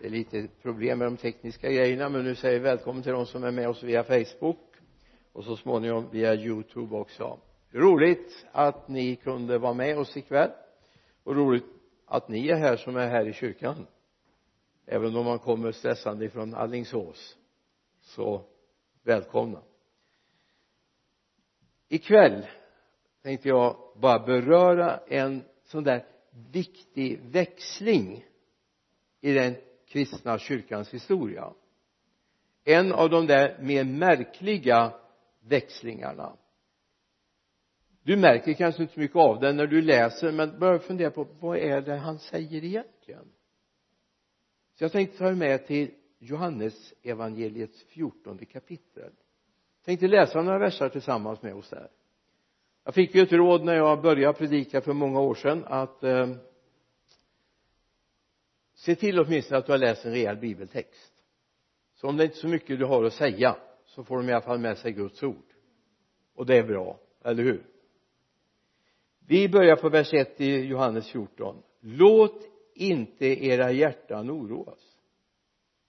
det är lite problem med de tekniska grejerna men nu säger vi välkommen till de som är med oss via Facebook och så småningom via youtube också. Roligt att ni kunde vara med oss ikväll och roligt att ni är här som är här i kyrkan. Även om man kommer stressande ifrån Allingsås så välkomna. Ikväll tänkte jag bara beröra en sån där viktig växling i den kristna kyrkans historia. En av de där mer märkliga växlingarna. Du märker kanske inte så mycket av den när du läser men börja fundera på vad är det han säger egentligen? Så jag tänkte ta er med till Johannes evangeliets fjortonde kapitel. Tänkte läsa några verser tillsammans med oss där. Jag fick ju ett råd när jag började predika för många år sedan att eh, se till åtminstone att du har läst en rejäl bibeltext. Så om det inte är så mycket du har att säga så får de i alla fall med sig Guds ord. Och det är bra, eller hur? Vi börjar på vers 1 i Johannes 14 låt inte era hjärtan oroas.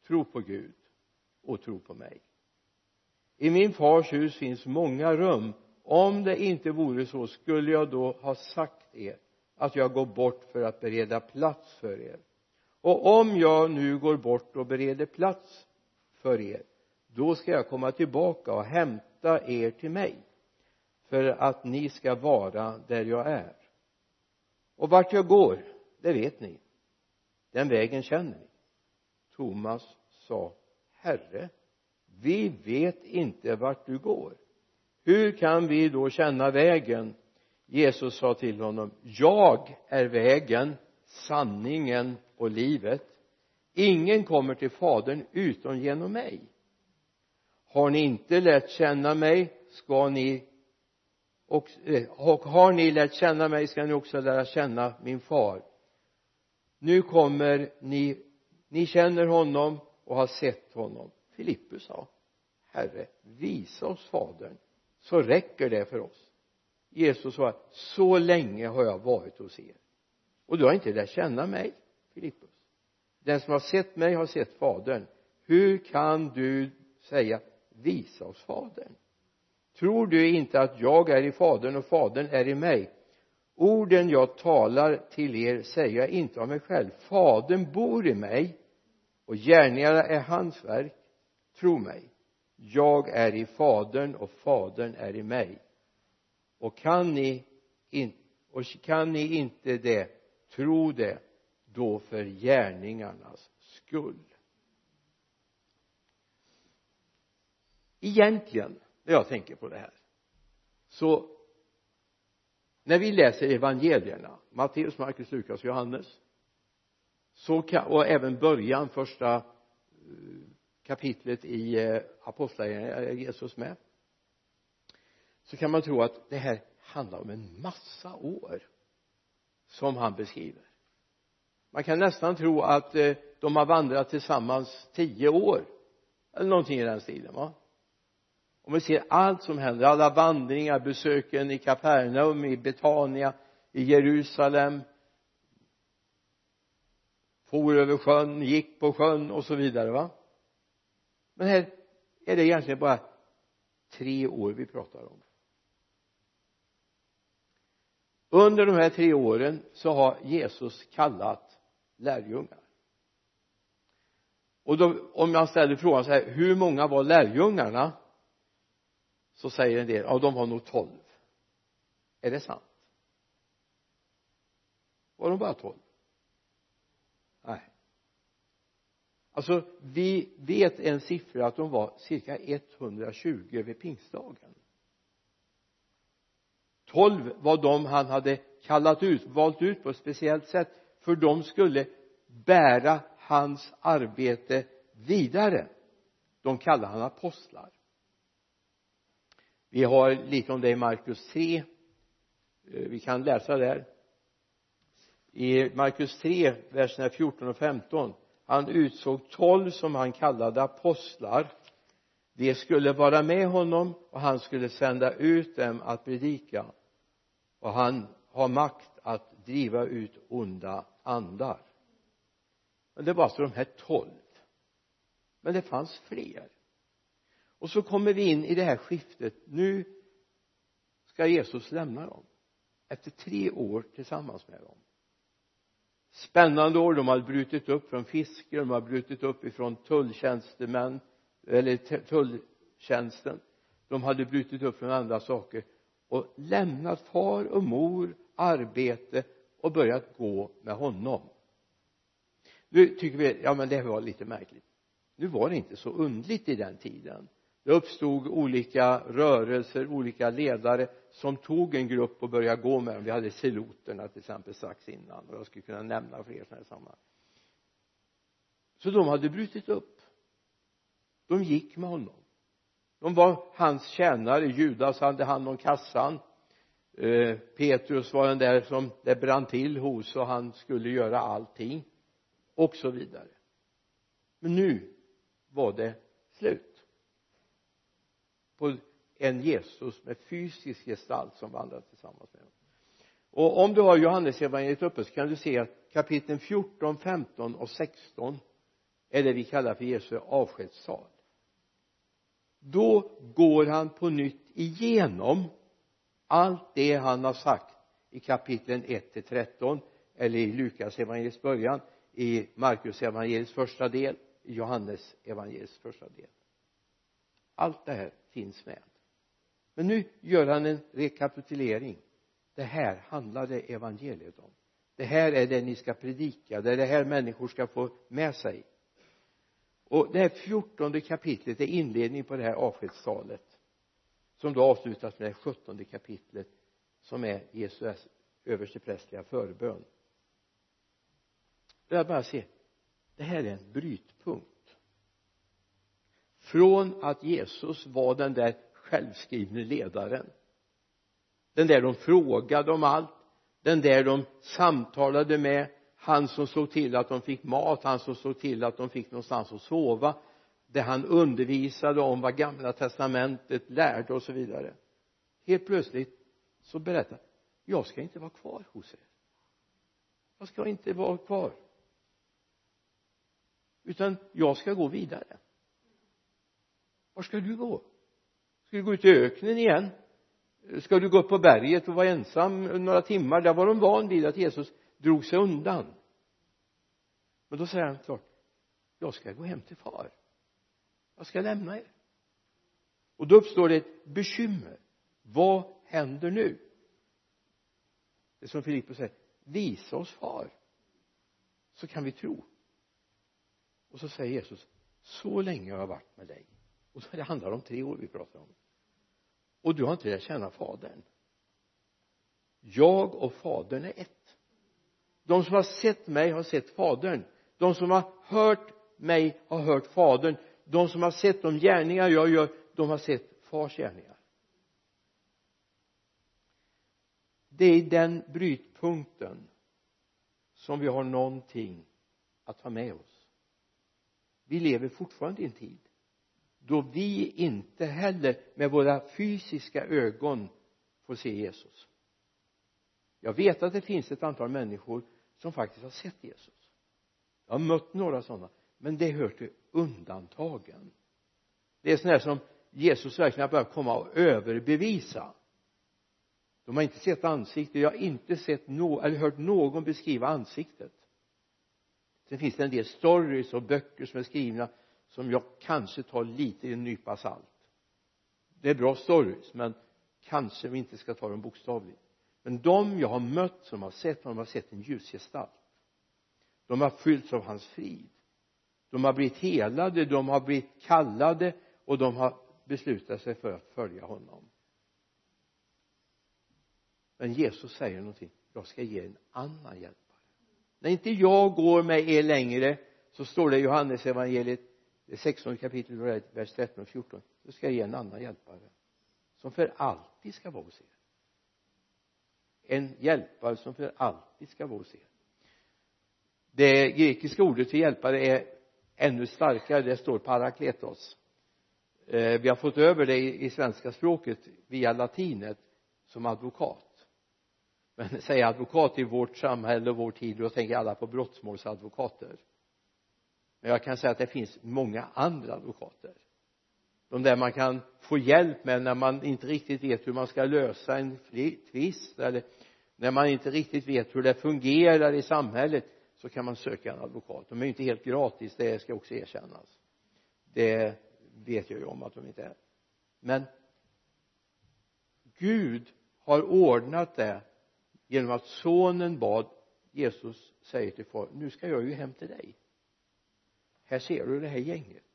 Tro på Gud och tro på mig. I min fars hus finns många rum. Om det inte vore så skulle jag då ha sagt er att jag går bort för att bereda plats för er och om jag nu går bort och bereder plats för er då ska jag komma tillbaka och hämta er till mig för att ni ska vara där jag är. Och vart jag går det vet ni. Den vägen känner ni. Thomas sa herre vi vet inte vart du går. Hur kan vi då känna vägen? Jesus sa till honom jag är vägen sanningen och livet. Ingen kommer till fadern utom genom mig. Har ni inte lärt känna mig ska ni och, eh, och har ni lärt känna mig ska ni också lära känna min far. Nu kommer ni ni känner honom och har sett honom. Filippus sa herre visa oss fadern så räcker det för oss. Jesus sa så länge har jag varit hos er och du har inte lärt känna mig Filippus. Den som har sett mig har sett fadern. Hur kan du säga visa oss fadern tror du inte att jag är i fadern och fadern är i mig? Orden jag talar till er säger jag inte av mig själv. Fadern bor i mig och gärningarna är hans verk. Tro mig jag är i fadern och fadern är i mig. Och kan ni in, och kan ni inte det tro det då för gärningarnas skull. Egentligen när jag tänker på det här så när vi läser evangelierna Matteus, Markus, Lukas, Johannes så kan, och även början första eh, kapitlet i eh, apostlagärningarna är Jesus med så kan man tro att det här handlar om en massa år som han beskriver. Man kan nästan tro att eh, de har vandrat tillsammans tio år eller någonting i den stilen va? Om vi ser allt som händer alla vandringar besöken i Kapernaum i Betania i Jerusalem for över sjön gick på sjön och så vidare va? Men här är det egentligen bara tre år vi pratar om under de här tre åren så har Jesus kallat lärjungar. Och då om jag ställer frågan så här hur många var lärjungarna? Så säger en del ja de var nog tolv. Är det sant? Var de bara tolv? Nej. Alltså vi vet en siffra att de var cirka 120 vid pingstdagen tolv var de han hade kallat ut, valt ut på ett speciellt sätt för de skulle bära hans arbete vidare. De kallar han apostlar. Vi har lite om det i Markus 3 eh, vi kan läsa där. I Markus 3 verserna 14 och 15 han utsåg tolv som han kallade apostlar. De skulle vara med honom och han skulle sända ut dem att predika och han har makt att driva ut onda andar. Men det var alltså de här tolv. Men det fanns fler. Och så kommer vi in i det här skiftet. Nu ska Jesus lämna dem efter tre år tillsammans med dem. Spännande år. De hade brutit upp från fiske de hade brutit upp ifrån tulltjänstemän eller tulltjänsten. De hade brutit upp från andra saker och lämnat far och mor arbete och börjat gå med honom. Nu tycker vi ja men det var lite märkligt. Nu var det inte så undligt i den tiden. Det uppstod olika rörelser, olika ledare som tog en grupp och började gå med dem. Vi hade seloterna till exempel strax innan och jag skulle kunna nämna fler sådana här sammanhang. Så de hade brutit upp. De gick med honom de var hans tjänare Judas hade hand om kassan. Eh, Petrus var den där som det brann till hos och han skulle göra allting. Och så vidare. Men nu var det slut. På en Jesus med fysisk gestalt som vandrade tillsammans med honom. Och om du har Johannes evangeliet uppe så kan du se att kapitlen 14, 15 och 16 är det vi kallar för Jesu avskedssal då går han på nytt igenom allt det han har sagt i kapitlen 1 till 13 eller i Lukas evangeliets början i Markus evangeliets första del i Johannes evangeliets första del. Allt det här finns med. Men nu gör han en rekapitulering. Det här handlade evangeliet om. Det här är det ni ska predika det är det här människor ska få med sig och det här fjortonde kapitlet är inledning på det här avskedstalet som då avslutas med det sjuttonde kapitlet som är Jesu översteprästliga förbön. Jag bara se. Det här är en brytpunkt. Från att Jesus var den där självskrivne ledaren den där de frågade om allt den där de samtalade med han som såg till att de fick mat han som såg till att de fick någonstans att sova det han undervisade om vad gamla testamentet lärde och så vidare. Helt plötsligt så berättar jag ska inte vara kvar hos er. Jag ska inte vara kvar. Utan jag ska gå vidare. Var ska du gå? Ska du gå ut i öknen igen? Ska du gå upp på berget och vara ensam några timmar? Där var de van vid att Jesus drog sig undan. Men då säger han klart jag ska gå hem till far. Jag ska lämna er. Och då uppstår det ett bekymmer. Vad händer nu? Det är som Filippus säger visa oss far så kan vi tro. Och så säger Jesus så länge har jag varit med dig. Och det handlar om tre år vi pratar om. Och du har inte lärt känna fadern. Jag och fadern är ett de som har sett mig har sett fadern. De som har hört mig har hört fadern. De som har sett de gärningar jag gör de har sett fars gärningar. Det är i den brytpunkten som vi har någonting att ta med oss. Vi lever fortfarande i en tid då vi inte heller med våra fysiska ögon får se Jesus. Jag vet att det finns ett antal människor som faktiskt har sett Jesus. Jag har mött några sådana men det hör till undantagen. Det är sådana som Jesus verkligen har börjat komma och överbevisa. De har inte sett ansiktet. Jag har inte sett no eller hört någon beskriva ansiktet. Sen finns det en del stories och böcker som är skrivna som jag kanske tar lite i en nypa salt. Det är bra stories men kanske vi inte ska ta dem bokstavligt men de jag har mött som har sett honom har sett en ljusgestalt. De har fyllts av hans frid. De har blivit helade, de har blivit kallade och de har beslutat sig för att följa honom. Men Jesus säger någonting. Jag ska ge en annan hjälpare. När inte jag går med er längre så står det i Johannes evangeliet det 16 kapitlet vers 13 och 14 då ska jag ge en annan hjälpare som för alltid ska vara hos er en hjälpare som för alltid ska vara hos er. Det grekiska ordet för hjälpare är ännu starkare. Det står parakletos. Eh, vi har fått över det i, svenska språket via latinet som advokat. Men säga advokat i vårt samhälle och vår tid då tänker alla på brottmålsadvokater. men jag kan säga att det finns många andra advokater de där man kan få hjälp med när man inte riktigt vet hur man ska lösa en tvist eller när man inte riktigt vet hur det fungerar i samhället så kan man söka en advokat. De är inte helt gratis det ska också erkännas. Det vet jag ju om att de inte är. Men Gud har ordnat det genom att sonen bad Jesus säger till far nu ska jag ju hem till dig. Här ser du det här gänget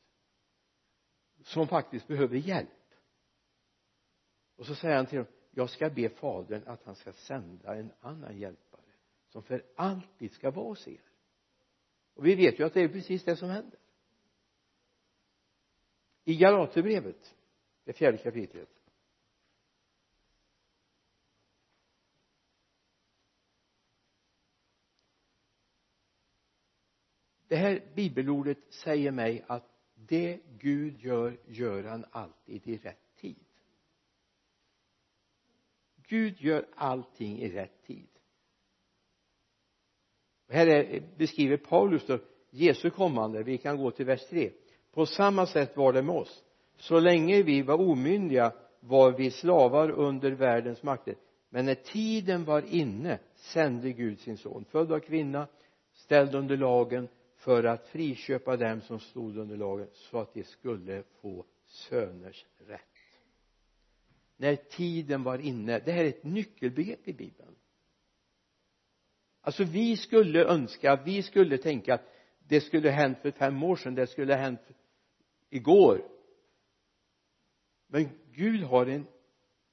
som faktiskt behöver hjälp. Och så säger han till dem jag ska be fadern att han ska sända en annan hjälpare som för alltid ska vara hos er. Och vi vet ju att det är precis det som händer. I Galaterbrevet det fjärde kapitlet. Det här bibelordet säger mig att det Gud gör gör han alltid i rätt tid. Gud gör allting i rätt tid. Här är, beskriver Paulus då Jesu kommande. Vi kan gå till vers 3 på samma sätt var det med oss. Så länge vi var omyndiga var vi slavar under världens makter. Men när tiden var inne sände Gud sin son född av kvinna ställd under lagen för att friköpa dem som stod under lagen så att de skulle få söners rätt. När tiden var inne det här är ett nyckelbegrepp i bibeln. Alltså vi skulle önska vi skulle tänka att det skulle ha hänt för fem år sedan det skulle ha hänt igår. Men Gud har en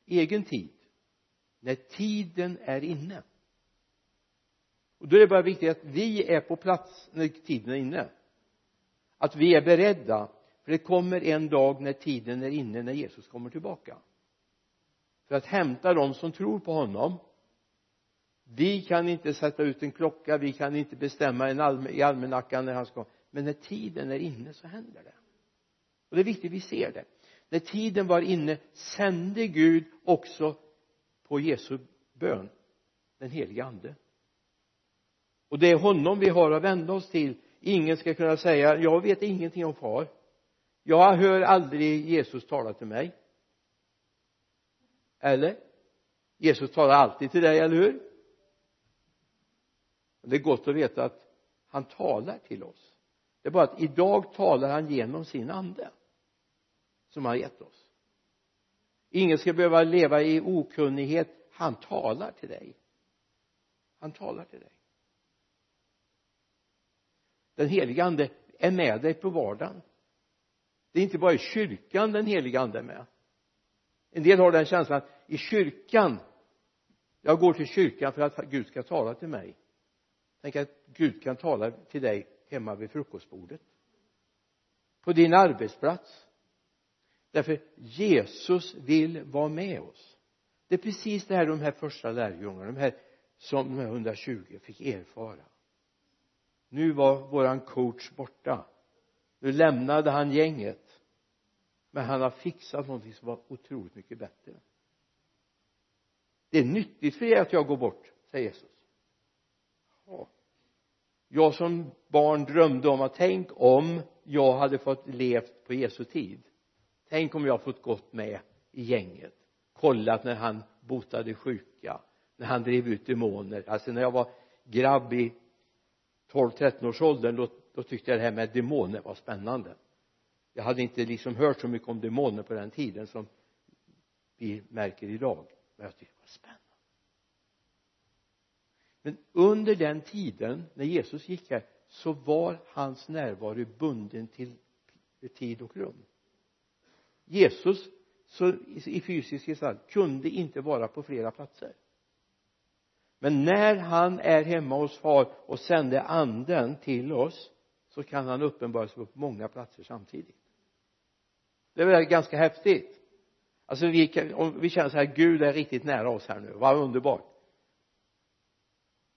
egen tid. När tiden är inne och då är det bara viktigt att vi är på plats när tiden är inne. Att vi är beredda för det kommer en dag när tiden är inne när Jesus kommer tillbaka. För att hämta dem som tror på honom. Vi kan inte sätta ut en klocka vi kan inte bestämma en allm i almanackan när han ska. Men när tiden är inne så händer det. Och det är viktigt att vi ser det. När tiden var inne sände Gud också på Jesu bön den helige ande och det är honom vi har att vända oss till. Ingen ska kunna säga jag vet ingenting om far. Jag hör aldrig Jesus tala till mig. Eller? Jesus talar alltid till dig, eller hur? Det är gott att veta att han talar till oss. Det är bara att idag talar han genom sin ande som han har gett oss. Ingen ska behöva leva i okunnighet. Han talar till dig. Han talar till dig den helige ande är med dig på vardagen. Det är inte bara i kyrkan den helige ande är med. En del har den känslan att i kyrkan jag går till kyrkan för att Gud ska tala till mig. Tänk att Gud kan tala till dig hemma vid frukostbordet. På din arbetsplats. Därför Jesus vill vara med oss. Det är precis det här de här första lärjungarna de här som de här 120 fick erfara nu var våran coach borta. Nu lämnade han gänget. Men han har fixat någonting som var otroligt mycket bättre. Det är nyttigt för er att jag går bort säger Jesus. Ja. jag som barn drömde om att tänk om jag hade fått levt på Jesu tid. Tänk om jag fått gått med i gänget. Kollat när han botade sjuka när han drev ut demoner. Alltså när jag var grabb i 12-13 års åldern då, då tyckte jag det här med demoner var spännande. Jag hade inte liksom hört så mycket om demoner på den tiden som vi märker idag men jag tyckte det var spännande. Men under den tiden när Jesus gick här så var hans närvaro bunden till tid och rum. Jesus så i fysisk gestalt kunde inte vara på flera platser men när han är hemma hos far och sänder anden till oss så kan han uppenbara sig på många platser samtidigt. Det är väl ganska häftigt. Alltså vi, kan, om vi känner så här Gud är riktigt nära oss här nu. Vad underbart.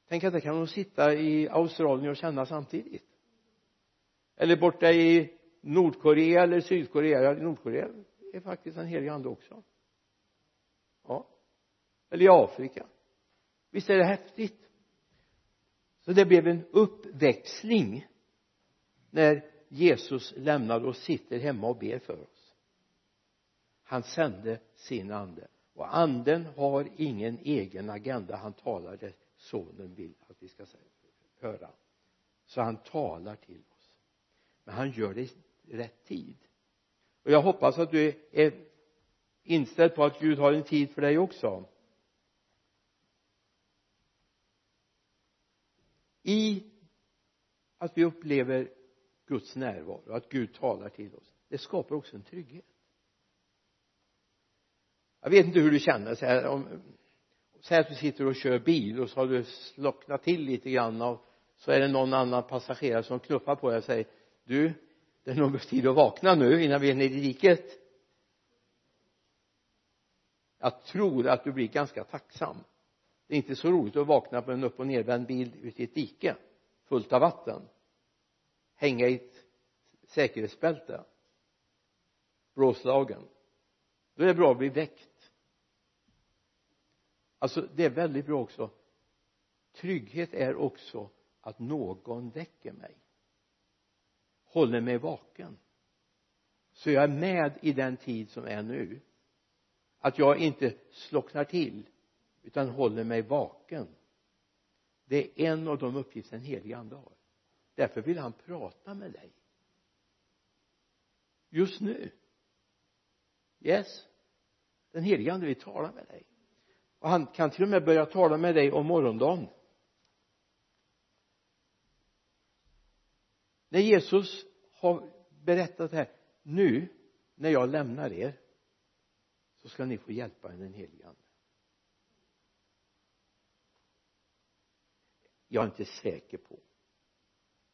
Tänk att det kan de sitta i Australien och känna samtidigt. Eller borta i Nordkorea eller Sydkorea. Ja Nordkorea är faktiskt en helig ande också. Ja. Eller i Afrika visst är det häftigt? Så det blev en uppväxling när Jesus lämnade och sitter hemma och ber för oss. Han sände sin ande och anden har ingen egen agenda. Han talar det sonen vill att vi ska höra. Så han talar till oss. Men han gör det i rätt tid. Och jag hoppas att du är inställd på att Gud har en tid för dig också. I att vi upplever Guds närvaro att Gud talar till oss. Det skapar också en trygghet. Jag vet inte hur du känner så här om säg att du sitter och kör bil och så har du slocknat till lite grann och så är det någon annan passagerare som knuffar på dig och säger du det är nog tid att vakna nu innan vi är nere i diket. Jag tror att du blir ganska tacksam det är inte så roligt att vakna på en upp och nervänd bil ute i ett dike fullt av vatten hänga i ett säkerhetsbälte blåslagen. Då är det bra att bli väckt. Alltså det är väldigt bra också. Trygghet är också att någon väcker mig håller mig vaken. Så jag är med i den tid som är nu. Att jag inte slocknar till utan håller mig vaken. Det är en av de uppgifter den helige ande har. Därför vill han prata med dig. Just nu. Yes. Den helige ande vill tala med dig. Och han kan till och med börja tala med dig om morgondagen. När Jesus har berättat det här nu när jag lämnar er så ska ni få hjälpa den helige ande. Jag är inte säker på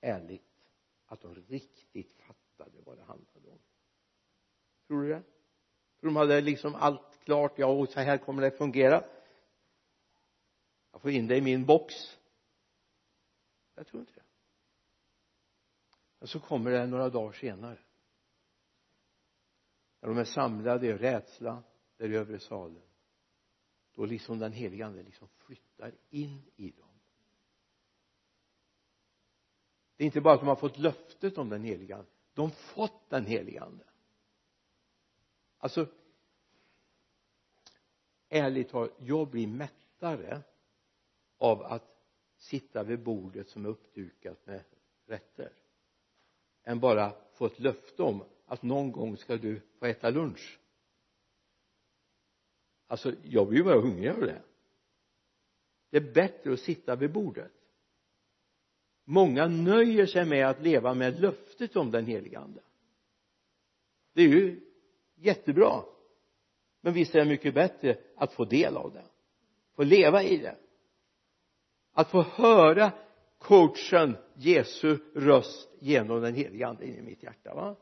ärligt att de riktigt fattade vad det handlade om. Tror du det? Tror de hade liksom allt klart? Ja och så här kommer det fungera. Jag får in det i min box. Jag tror inte det. Men så kommer det några dagar senare. När de är samlade i rädsla där i övre salen. Då liksom den heliga ande liksom flyttar in i dem. Det är inte bara att de har fått löftet om den heliga ande. De har fått den heliga ande. Alltså ärligt talat jag blir mättare av att sitta vid bordet som är uppdukat med rätter än bara få ett löfte om att någon gång ska du få äta lunch. Alltså jag blir bara hungrig av det. Det är bättre att sitta vid bordet många nöjer sig med att leva med löftet om den heliga ande. Det är ju jättebra. Men visst är det mycket bättre att få del av det. Få leva i det. Att få höra coachen Jesu röst genom den heliga ande in i mitt hjärta va?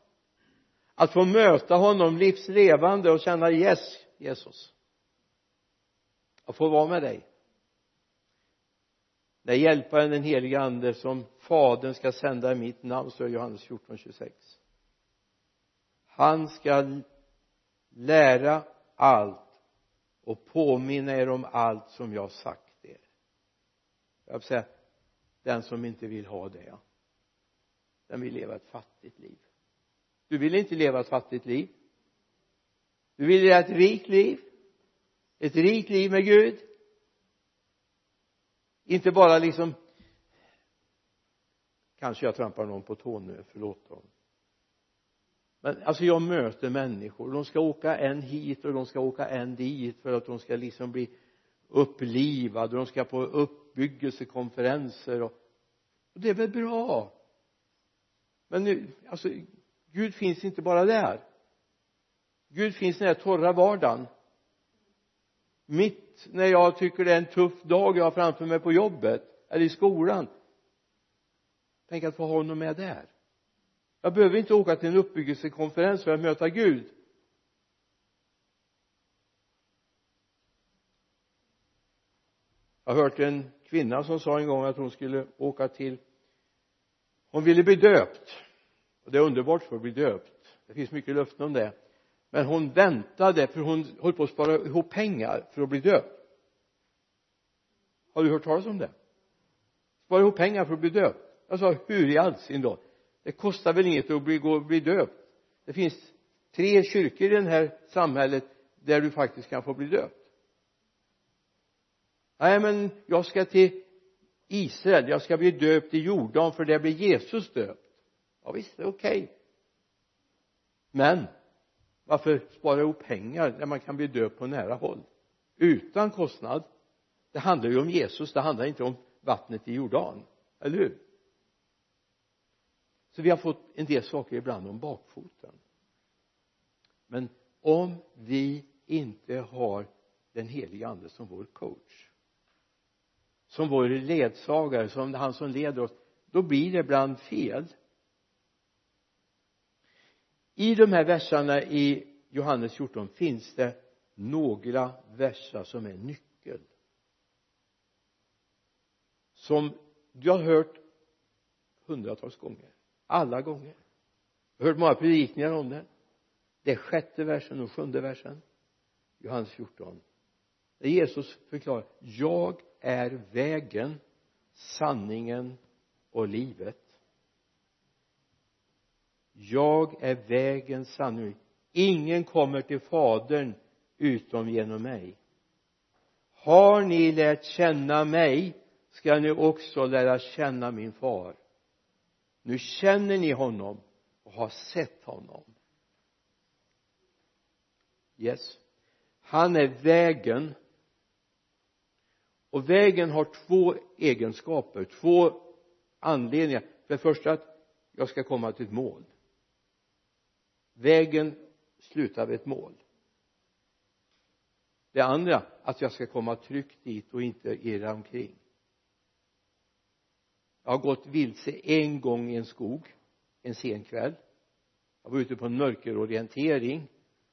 Att få möta honom livslevande och känna yes Jesus. Jag få vara med dig när hjälparen den helige ande som fadern ska sända i mitt namn står Johannes 14 26 han ska lära allt och påminna er om allt som jag sagt er. Jag vill säga den som inte vill ha det den vill leva ett fattigt liv. Du vill inte leva ett fattigt liv. Du vill leva ett rikt liv. Ett rikt liv med Gud inte bara liksom kanske jag trampar någon på tån nu, förlåt dem. Men alltså jag möter människor. De ska åka en hit och de ska åka en dit för att de ska liksom bli upplivade. De ska på uppbyggelsekonferenser och, och det är väl bra. Men nu alltså Gud finns inte bara där. Gud finns i den här torra vardagen mitt när jag tycker det är en tuff dag jag har framför mig på jobbet eller i skolan tänk att få ha honom med där. Jag behöver inte åka till en uppbyggelsekonferens för att möta Gud. Jag har hört en kvinna som sa en gång att hon skulle åka till hon ville bli döpt. Och det är underbart för att bli döpt. Det finns mycket löften om det men hon väntade för hon höll på att spara ihop pengar för att bli döpt har du hört talas om det? Spara ihop pengar för att bli döpt jag sa hur i all sin dag det kostar väl inget att bli, gå, bli döpt det finns tre kyrkor i det här samhället där du faktiskt kan få bli döpt nej men jag ska till Israel. Jag ska bli döpt i Jordan för där blir Jesus döpt. Ja visst det är okej. Okay. men varför spara ihop pengar när man kan bli döpt på nära håll? Utan kostnad. Det handlar ju om Jesus det handlar inte om vattnet i Jordan. Eller hur? Så vi har fått en del saker ibland om bakfoten. Men om vi inte har den heliga ande som vår coach som vår ledsagare som han som leder oss då blir det ibland fel i de här verserna i Johannes 14 finns det några verser som är nyckel. Som du har hört hundratals gånger. Alla gånger. Jag har hört många predikningar om det det är sjätte versen och sjunde versen. Johannes 14 där Jesus förklarar jag är vägen sanningen och livet jag är vägen sanning. ingen kommer till fadern utom genom mig. Har ni lärt känna mig ska ni också lära känna min far. Nu känner ni honom och har sett honom. Yes. Han är vägen. Och vägen har två egenskaper två anledningar. För det första att jag ska komma till ett mål vägen slutar vid ett mål. Det andra att jag ska komma tryggt dit och inte irra omkring. Jag har gått vilse en gång i en skog en sen kväll. Jag var ute på en mörkerorientering.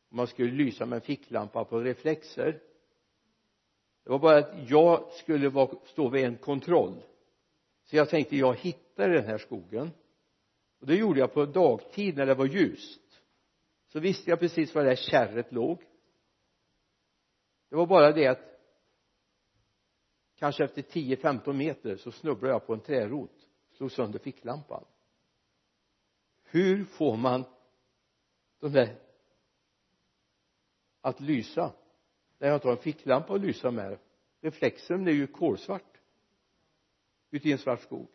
Och man skulle lysa med en ficklampa på reflexer. Det var bara att jag skulle vara, stå vid en kontroll. Så jag tänkte jag hittar den här skogen. Och det gjorde jag på dagtid när det var ljust så visste jag precis var det här kärret låg. Det var bara det att kanske efter 10-15 meter så snubblade jag på en trärot slog sönder ficklampan. Hur får man de där att lysa? När jag inte har en ficklampa att lysa med. Reflexen är ju kolsvart ute i en svart skog.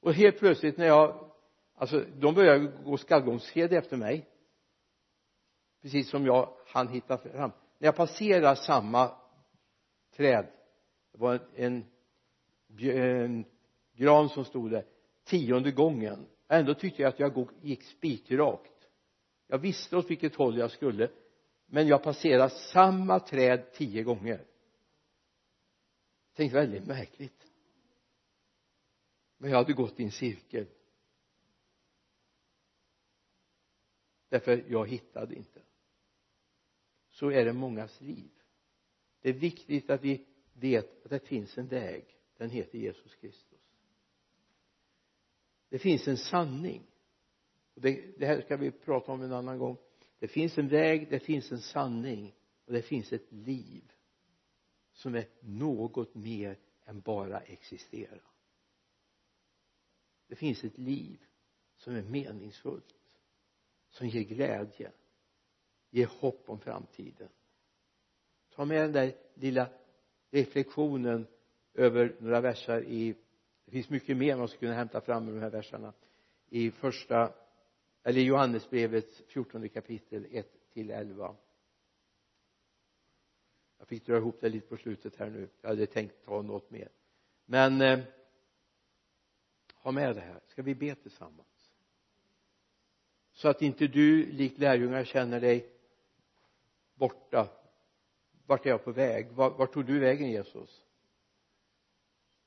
Och helt plötsligt när jag alltså de började gå skallgångskedja efter mig precis som jag hann hitta fram. När jag passerar samma träd det var en, en, en gran som stod där tionde gången ändå tyckte jag att jag gick spikrakt. Jag visste åt vilket håll jag skulle men jag passerade samma träd tio gånger. Tänkte väldigt märkligt. Men jag hade gått i en cirkel. Därför jag hittade inte så är det mångas liv. Det är viktigt att vi vet att det finns en väg. Den heter Jesus Kristus. Det finns en sanning. Det, det här ska vi prata om en annan gång. Det finns en väg det finns en sanning och det finns ett liv som är något mer än bara existera. Det finns ett liv som är meningsfullt som ger glädje. Ge hopp om framtiden. Ta med den där lilla reflektionen över några versar i det finns mycket mer man skulle kunna hämta fram ur de här verserna i första eller Johannesbrevets fjortonde kapitel 1 till 11 jag fick dra ihop det lite på slutet här nu. Jag hade tänkt ta något mer. Men eh, ha med det här. Ska vi be tillsammans? Så att inte du likt lärjungar känner dig borta. Vart är jag på väg? Vart, vart tog du vägen Jesus?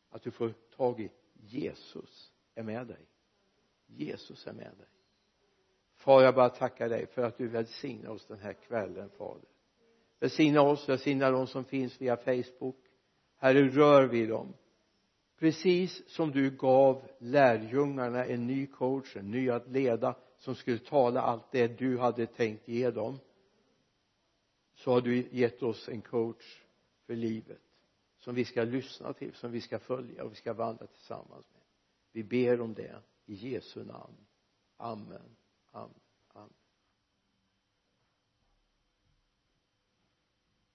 Att du får tag i Jesus är med dig. Jesus är med dig. Far jag bara tackar dig för att du välsignar oss den här kvällen fader. Välsigna oss, välsigna de som finns via Facebook. Herre rör vid dem. Precis som du gav lärjungarna en ny coach, en ny att leda som skulle tala allt det du hade tänkt ge dem så har du gett oss en coach för livet som vi ska lyssna till, som vi ska följa och vi ska vandra tillsammans med. Vi ber om det i Jesu namn. Amen. Amen.